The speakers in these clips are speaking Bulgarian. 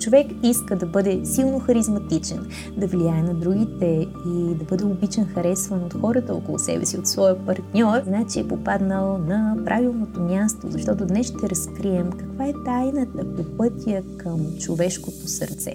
човек иска да бъде силно харизматичен, да влияе на другите и да бъде обичан, харесван от хората около себе си, от своя партньор, значи е попаднал на правилното място, защото днес ще разкрием каква е тайната по пътя към човешкото сърце.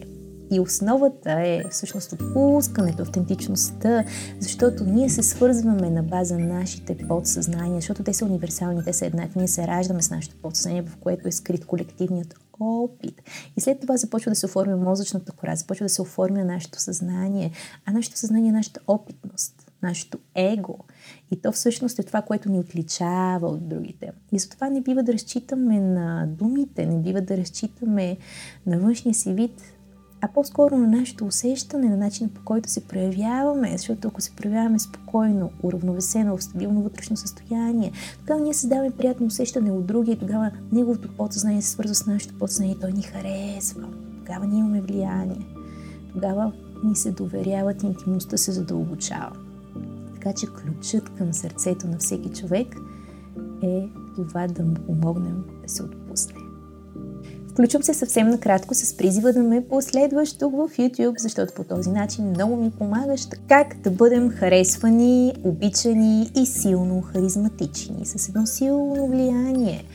И основата е всъщност отпускането, автентичността, защото ние се свързваме на база нашите подсъзнания, защото те са универсални, те са еднакви. Ние се раждаме с нашето подсъзнание, в което е скрит колективният опит. И след това започва да се оформя мозъчната кора, започва да се оформя нашето съзнание, а нашето съзнание е нашата опитност, нашето его. И то всъщност е това, което ни отличава от другите. И затова не бива да разчитаме на думите, не бива да разчитаме на външния си вид, а по-скоро на нашето усещане, на начина по който се проявяваме, защото ако се проявяваме спокойно, уравновесено, в стабилно вътрешно състояние, тогава ние създаваме приятно усещане от другия и тогава неговото подсъзнание се свързва с нашето подсъзнание той ни харесва. Тогава ние имаме влияние. Тогава ни се доверяват интимността се задълбочава. Така че ключът към сърцето на всеки човек е това да му помогнем да се отпусне. Включвам се съвсем накратко с призива да ме последваш тук в YouTube, защото по този начин много ми помагаш как да бъдем харесвани, обичани и силно харизматични, с едно силно влияние,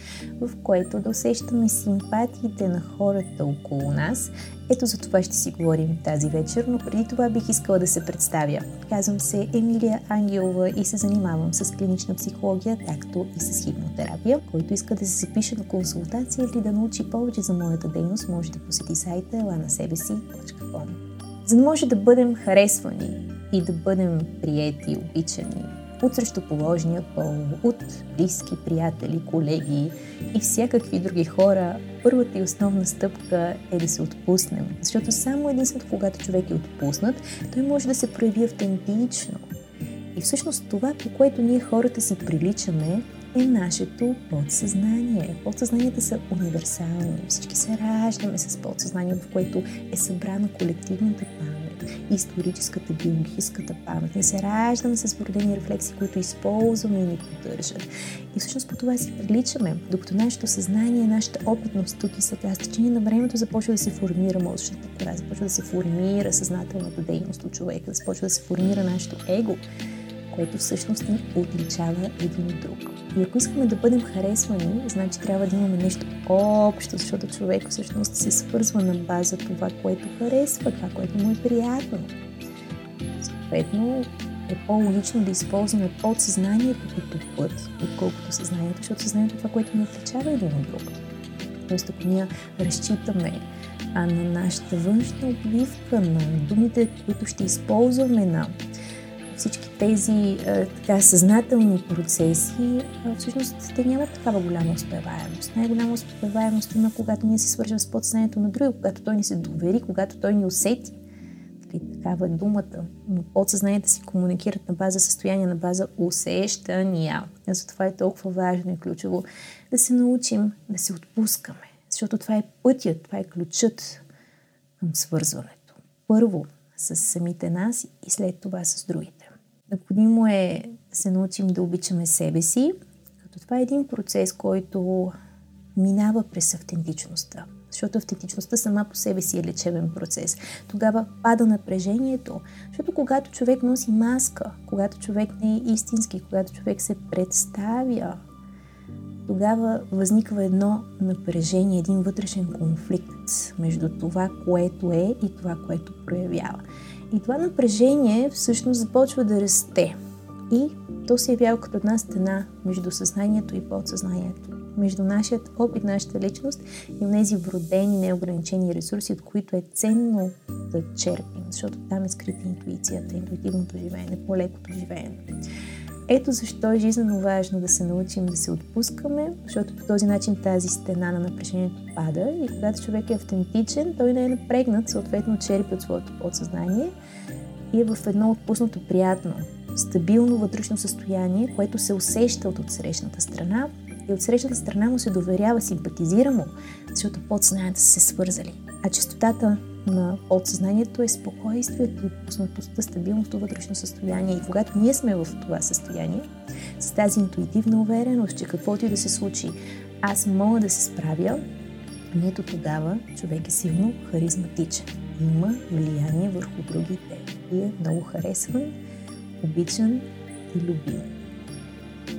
в което да усещаме симпатиите на хората около нас ето за това ще си говорим тази вечер, но преди това бих искала да се представя. Казвам се Емилия Ангелова и се занимавам с клинична психология, както и с хипнотерапия. Който иска да се запише на консултация или да научи повече за моята дейност, може да посети сайта elanasebesi.com. За да може да бъдем харесвани и да бъдем приети, обичани, от срещуположния пол, от близки, приятели, колеги и всякакви други хора, първата и основна стъпка е да се отпуснем. Защото само единствено когато човек е отпуснат, той може да се прояви автентично. И всъщност това, по което ние хората си приличаме, е нашето подсъзнание. Подсъзнанията са универсални. Всички се раждаме с подсъзнание, в което е събрана колективната памет историческата, биологическата памет. Не се раждаме с вродени рефлекси, които използваме и ни поддържат. И всъщност по това си приличаме, докато нашето съзнание, нашата опитност тук и сега, с течение на времето започва да се формира мозъчната кора, започва да се формира съзнателната дейност от човека, започва да се формира нашето его, което всъщност ни отличава един от друг. И ако искаме да бъдем харесвани, значи трябва да имаме нещо общо, защото човек всъщност се свързва на база това, което харесва, това, което му е приятно. Съответно, е по-логично да използваме подсъзнанието като път, отколкото съзнанието, защото съзнанието е това, което ни отличава един от друг. Тоест, ако ние разчитаме а на нашата външна обвивка, на думите, които ще използваме, на всички тези а, така съзнателни процеси, а, всъщност те нямат такава голяма успеваемост. Най-голяма успеваемост има, когато ние се свържем с подсъзнанието на друга, когато той ни се довери, когато той ни усети. Нали, такава е думата. Но подсъзнанията си комуникират на база състояние, на база усещания. И затова е толкова важно и ключово да се научим да се отпускаме. Защото това е пътят, това е ключът към свързването. Първо с самите нас и след това с другите. Необходимо е да се научим да обичаме себе си, като това е един процес, който минава през автентичността. Защото автентичността сама по себе си е лечебен процес. Тогава пада напрежението. Защото когато човек носи маска, когато човек не е истински, когато човек се представя, тогава възниква едно напрежение, един вътрешен конфликт между това, което е и това, което проявява. И това напрежение всъщност започва да расте. И то се явява като една стена между съзнанието и подсъзнанието. Между нашият опит, нашата личност и тези вродени, неограничени ресурси, от които е ценно да черпим, защото там е скрита интуицията, интуитивното живеене, по-лекото живеене. Ето защо е жизненно важно да се научим да се отпускаме, защото по този начин тази стена на напрежението пада и когато човек е автентичен, той не е напрегнат, съответно черпи от своето подсъзнание и е в едно отпуснато приятно, стабилно вътрешно състояние, което се усеща от отсрещната страна и от срещната страна му се доверява, симпатизира му, защото подсъзнанието са се свързали. А частотата на подсъзнанието е спокойствието, отпуснатостта, стабилното вътрешно състояние. И когато ние сме в това състояние, с тази интуитивна увереност, че каквото и да се случи, аз мога да се справя, И ето тогава човек е силно харизматичен. Има влияние върху другите и е много харесван, обичан и любим.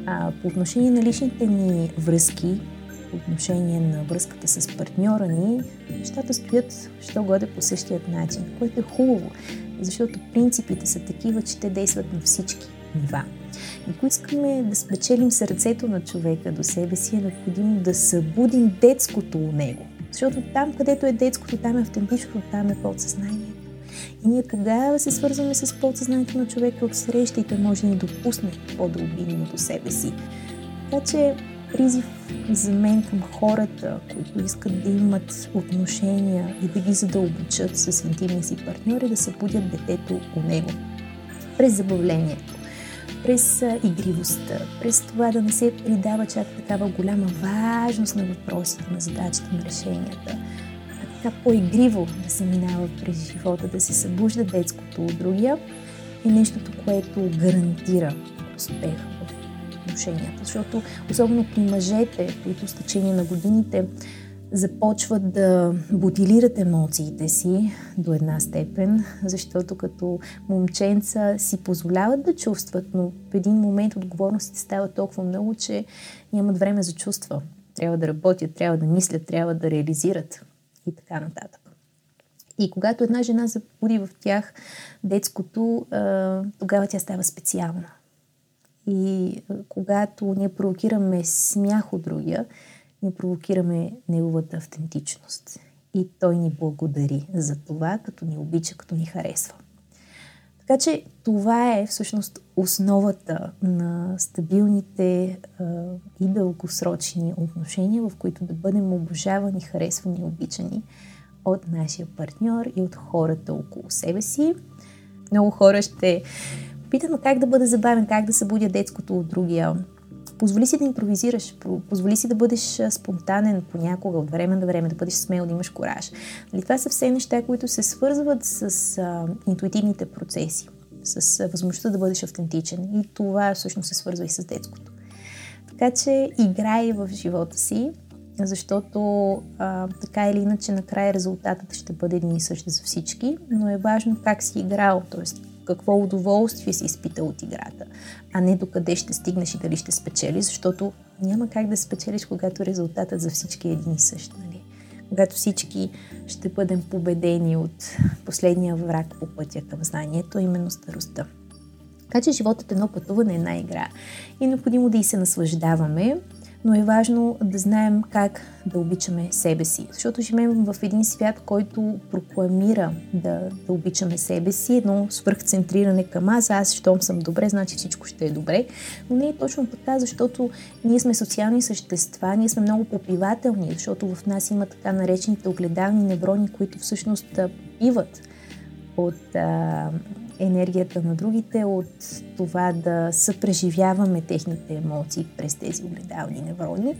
А по отношение на личните ни връзки, по отношение на връзката с партньора ни, нещата стоят, що годе по същият начин, което е хубаво, защото принципите са такива, че те действат на всички нива. И ако искаме да спечелим сърцето на човека до себе си, е необходимо да събудим детското у него. Защото там, където е детското, там е автентичното, там е подсъзнанието. И ние тогава се свързваме с подсъзнанието на човека от среща и той може да ни допусне по-да обидим до себе си. Така че призив за мен към хората, които искат да имат отношения и да ги задълбочат с интимния си партньор, е да събудят детето у него. През забавлението, през игривостта, през това да не се придава чак такава голяма важност на въпросите, на задачите, на решенията, а така по-игриво да се минава през живота, да се събужда детското от другия, е нещото, което гарантира успех в отношенията. Защото, особено при мъжете, които с течение на годините започват да бутилират емоциите си до една степен, защото като момченца си позволяват да чувстват, но в един момент отговорностите стават толкова много, че нямат време за чувства. Трябва да работят, трябва да мислят, трябва да реализират и така нататък. И когато една жена запуди в тях детското, тогава тя става специална. И когато ние провокираме смях от другия, ние провокираме неговата автентичност. И той ни благодари за това, като ни обича, като ни харесва. Така че това е всъщност основата на стабилните а, и дългосрочни отношения, в които да бъдем обожавани, харесвани, обичани от нашия партньор и от хората около себе си. Много хора ще питат как да бъде забавен, как да събудя детското от другия, Позволи си да импровизираш, позволи си да бъдеш спонтанен понякога, от време на време, да бъдеш смел, да имаш кораж. Нали, това са все неща, които се свързват с а, интуитивните процеси, с възможността да бъдеш автентичен. И това всъщност се свързва и с детското. Така че играй в живота си, защото а, така или иначе накрая резултатът ще бъде един и същ за всички, но е важно как си играл, т.е какво удоволствие си изпитал от играта, а не докъде ще стигнеш и дали ще спечелиш, защото няма как да спечелиш, когато резултатът за всички е един и същ. Нали? Когато всички ще бъдем победени от последния враг по пътя към знанието, именно старостта. Така че животът е едно пътуване, една игра. И е необходимо да и се наслаждаваме, но е важно да знаем как да обичаме себе си. Защото живеем в един свят, който прокламира да, да обичаме себе си, едно свърхцентриране към аз, аз, щом съм добре, значи всичко ще е добре. Но не е точно така, защото ние сме социални същества, ние сме много попивателни, защото в нас има така наречените огледални неврони, които всъщност попиват от а, енергията на другите, от това да съпреживяваме техните емоции през тези огледални неврони.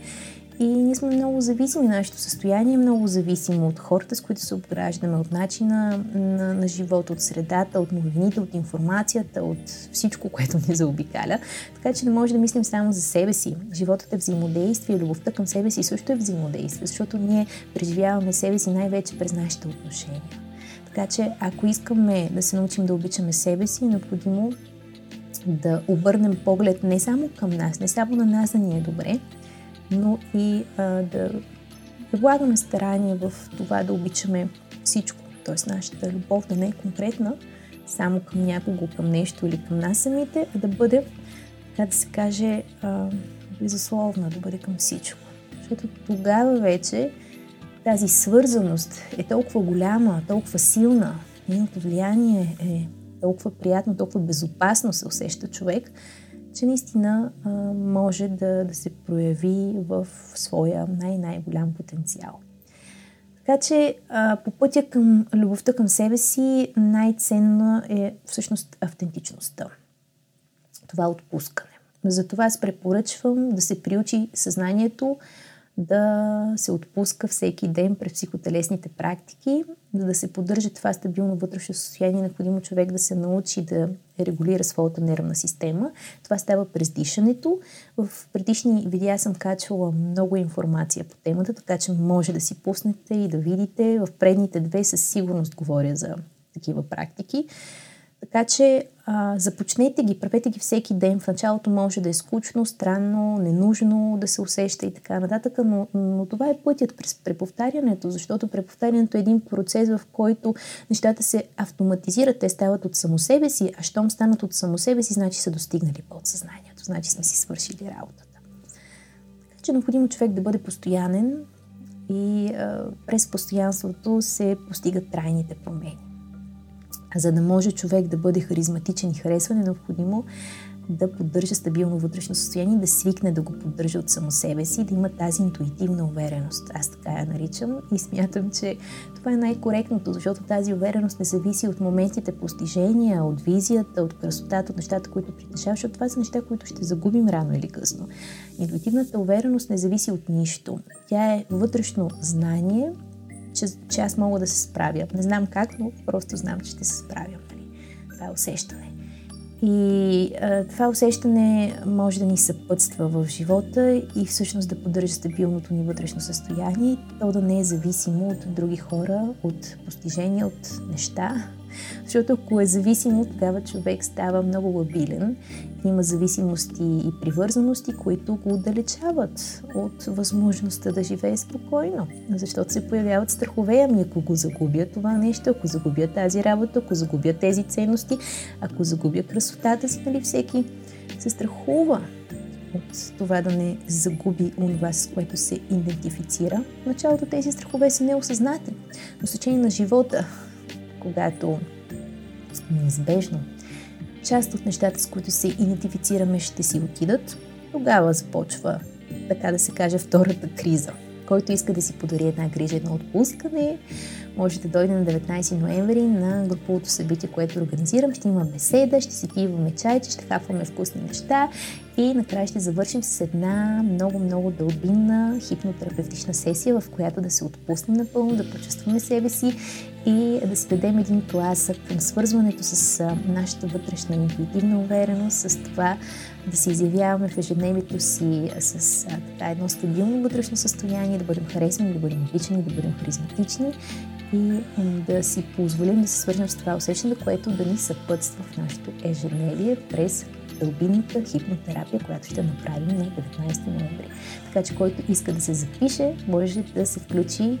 И ние сме много зависими, нашето състояние е много зависимо от хората, с които се обграждаме, от начина на, на живота, от средата, от новините, от информацията, от всичко, което ни заобикаля. Така че не може да мислим само за себе си. Животът е взаимодействие, любовта към себе си също е взаимодействие, защото ние преживяваме себе си най-вече през нашите отношения. Така че, ако искаме да се научим да обичаме себе си, е необходимо да обърнем поглед не само към нас, не само на нас да ни е добре, но и а, да, да влагаме старание в това да обичаме всичко. Т.е. нашата любов да не е конкретна само към някого, към нещо или към нас самите, а да бъде, така да се каже, а, безусловна, да бъде към всичко. Защото тогава вече тази свързаност е толкова голяма, толкова силна, нейното влияние е толкова приятно, толкова безопасно се усеща човек, че наистина а, може да, да се прояви в своя най-най-голям потенциал. Така че а, по пътя към любовта към себе си най-ценна е всъщност автентичността. Това отпускане. Затова аз препоръчвам да се приучи съзнанието да се отпуска всеки ден през психотелесните практики, за да се поддържа това стабилно вътрешно състояние, необходимо човек да се научи да регулира своята нервна система. Това става през дишането. В предишни видеа съм качвала много информация по темата, така че може да си пуснете и да видите. В предните две със сигурност говоря за такива практики. Така че а, започнете ги, правете ги всеки ден. В началото може да е скучно, странно, ненужно да се усеща и така нататък, но, но това е пътят през преповтарянето, защото преповтарянето е един процес, в който нещата се автоматизират, те стават от само себе си, а щом станат от само себе си, значи са достигнали подсъзнанието, значи сме си свършили работата. Така че е необходимо човек да бъде постоянен и а, през постоянството се постигат трайните промени. За да може човек да бъде харизматичен и харесван е необходимо да поддържа стабилно вътрешно състояние, да свикне да го поддържа от само себе си, да има тази интуитивна увереност. Аз така я наричам и смятам, че това е най-коректното, защото тази увереност не зависи от моментите постижения, от визията, от красотата, от нещата, които притежаваш, защото това са неща, които ще загубим рано или късно. Интуитивната увереност не зависи от нищо. Тя е вътрешно знание, че, че аз мога да се справя. Не знам как, но просто знам, че ще се справя. Нали? Това е усещане. И а, това усещане може да ни съпътства в живота и всъщност да поддържа стабилното ни вътрешно състояние, то да не е зависимо от други хора, от постижения, от неща, защото ако е зависимо, тогава човек става много лабилен. Има зависимости и привързаности, които го отдалечават от възможността да живее спокойно. Защото се появяват страхове, ами ако го загубя това нещо, ако загубя тази работа, ако загубя тези ценности, ако загубя красотата си, нали всеки се страхува от това да не загуби онова, с което се идентифицира. В началото тези страхове са неосъзнати, но с течение на живота когато неизбежно част от нещата, с които се идентифицираме, ще си отидат, тогава започва, така да се каже, втората криза. Който иска да си подари една грижа, едно отпускане, може да дойде на 19 ноември на груповото събитие, което организирам. Ще има беседа, ще си пиваме чайче, ще хапваме вкусни неща и накрая ще завършим с една много-много дълбинна хипнотерапевтична сесия, в която да се отпуснем напълно, да почувстваме себе си и да си дадем един тласък към свързването с нашата вътрешна интуитивна увереност, с това да се изявяваме в ежедневието си с така едно стабилно вътрешно състояние, да бъдем харесвани, да бъдем обичани, да бъдем харизматични и да си позволим да се свържем с това усещане, което да ни съпътства в нашето ежедневие през дълбинната хипнотерапия, която ще направим на 19 ноември. Така че който иска да се запише, може да се включи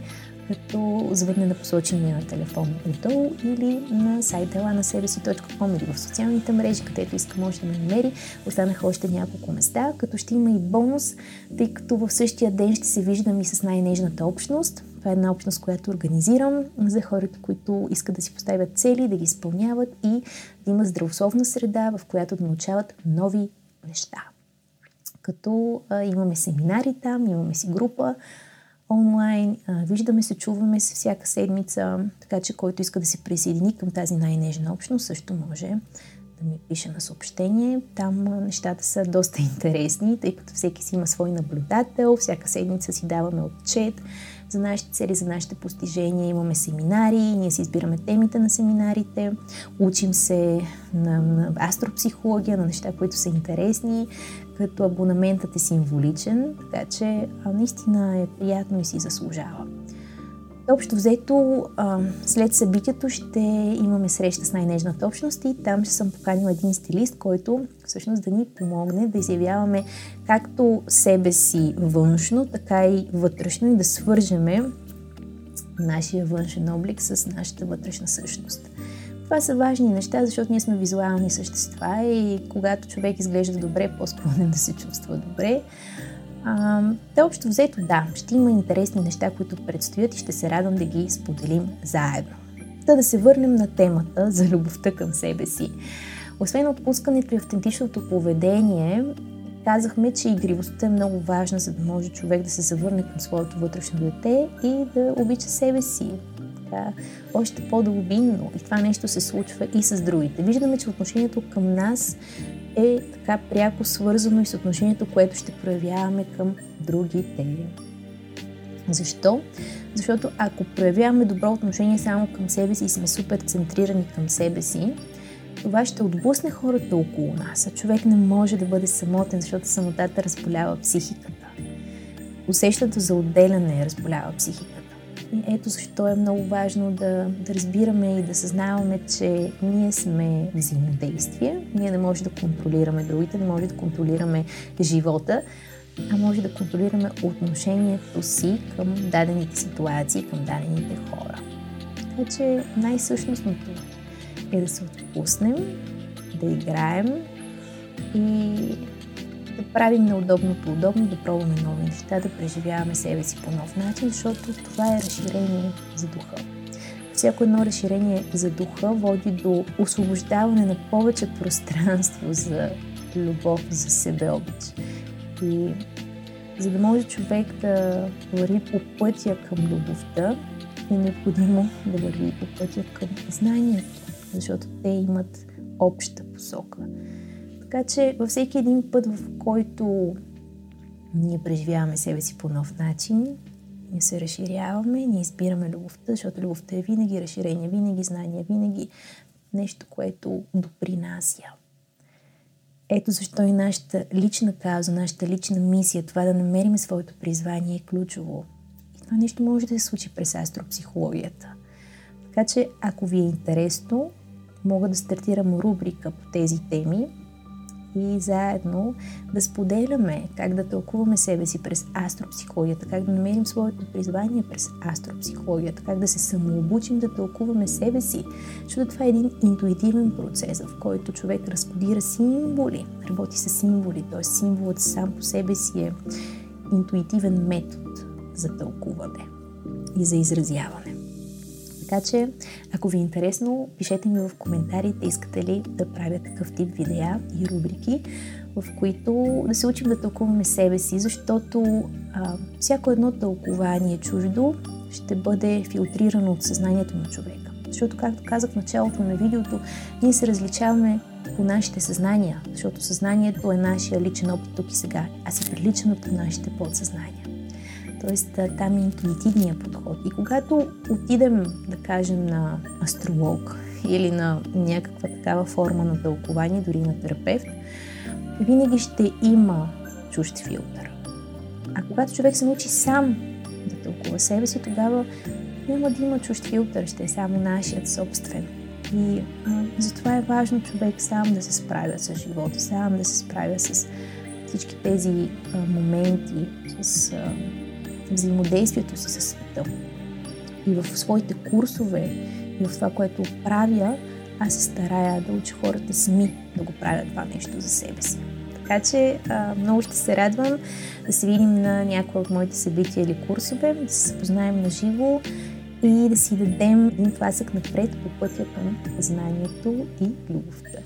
като звънне на посочения телефон отдолу или на сайта на себе си.com или в социалните мрежи, където иска може да ме намери. Останаха още няколко места, като ще има и бонус, тъй като в същия ден ще се виждам и с най-нежната общност. Това е една общност, която организирам за хората, които искат да си поставят цели, да ги изпълняват и да има здравословна среда, в която да научават нови неща. Като а, имаме семинари там, имаме си група, онлайн, виждаме се, чуваме се всяка седмица, така че който иска да се присъедини към тази най-нежна общност, също може да ми пише на съобщение. Там нещата са доста интересни, тъй като всеки си има свой наблюдател, всяка седмица си даваме отчет за нашите цели, за нашите постижения. Имаме семинари, ние си избираме темите на семинарите, учим се на, на астропсихология, на неща, които са интересни, като абонаментът е символичен, така че наистина е приятно и си заслужава. Общо взето, след събитието ще имаме среща с най-нежната общност и там ще съм поканила един стилист, който всъщност да ни помогне да изявяваме както себе си външно, така и вътрешно и да свържеме нашия външен облик с нашата вътрешна същност. Това са важни неща, защото ние сме визуални същества и когато човек изглежда добре, по-склонен да се чувства добре. А, да, общо взето да, ще има интересни неща, които предстоят и ще се радвам да ги споделим заедно. Да да се върнем на темата за любовта към себе си. Освен отпускането и автентичното поведение, казахме, че игривостта е много важна, за да може човек да се завърне към своето вътрешно дете и да обича себе си. Така, още по-дълбинно. И това нещо се случва и с другите. Виждаме, че отношението към нас е така пряко свързано и с отношението, което ще проявяваме към другите. Защо? Защото ако проявяваме добро отношение само към себе си и сме супер центрирани към себе си, това ще отблъсне хората около нас. А човек не може да бъде самотен, защото самотата разболява психиката. Усещането за отделяне разболява психиката. Ето защо е много важно да, да разбираме и да съзнаваме, че ние сме взаимодействие. Ние не можем да контролираме другите, не можем да контролираме живота, а може да контролираме отношението си към дадените ситуации, към дадените хора. Така че най-същностното е да се отпуснем, да играем и да правим неудобното удобно, да пробваме нови неща, да преживяваме себе си по нов начин, защото това е разширение за духа. Всяко едно разширение за духа води до освобождаване на повече пространство за любов, за себе. И за да може човек да върви по пътя към любовта, е необходимо да върви по пътя към знанието, защото те имат обща посока. Така че във всеки един път, в който ние преживяваме себе си по нов начин, ние се разширяваме, ние избираме любовта, защото любовта е винаги разширение, винаги знание, винаги нещо, което допринася. Ето защо и нашата лична кауза, нашата лична мисия, това да намерим своето призвание е ключово. И това нещо може да се случи през астропсихологията. Така че, ако ви е интересно, мога да стартирам рубрика по тези теми, и заедно да споделяме как да тълкуваме себе си през астропсихологията, как да намерим своето призвание през астропсихологията, как да се самообучим да тълкуваме себе си. Защото това е един интуитивен процес, в който човек разподира символи, работи с символи, т.е. символът сам по себе си е интуитивен метод за тълкуване и за изразяване. Така че, ако ви е интересно, пишете ми в коментарите, искате ли да правя такъв тип видеа и рубрики, в които да се учим да тълкуваме себе си, защото а, всяко едно тълкование чуждо ще бъде филтрирано от съзнанието на човека. Защото, както казах в началото на видеото, ние се различаваме по нашите съзнания, защото съзнанието е нашия личен опит тук и сега, а се прилича от нашите подсъзнания. Тоест там е интуитивния подход. И когато отидем, да кажем, на астролог или на някаква такава форма на тълкование, дори на терапевт, винаги ще има чужд филтър. А когато човек се научи сам да тълкува себе си, тогава няма да има чужд филтър, ще е само нашият собствен. И а, затова е важно човек сам да се справя с живота, сам да се справя с всички тези а, моменти, с а, взаимодействието си със света. И в своите курсове, и в това, което правя, аз се старая да уча хората сами да го правят това нещо за себе си. Така че а, много ще се радвам да се видим на някои от моите събития или курсове, да се запознаем на живо и да си дадем един тласък напред по пътя към знанието и любовта.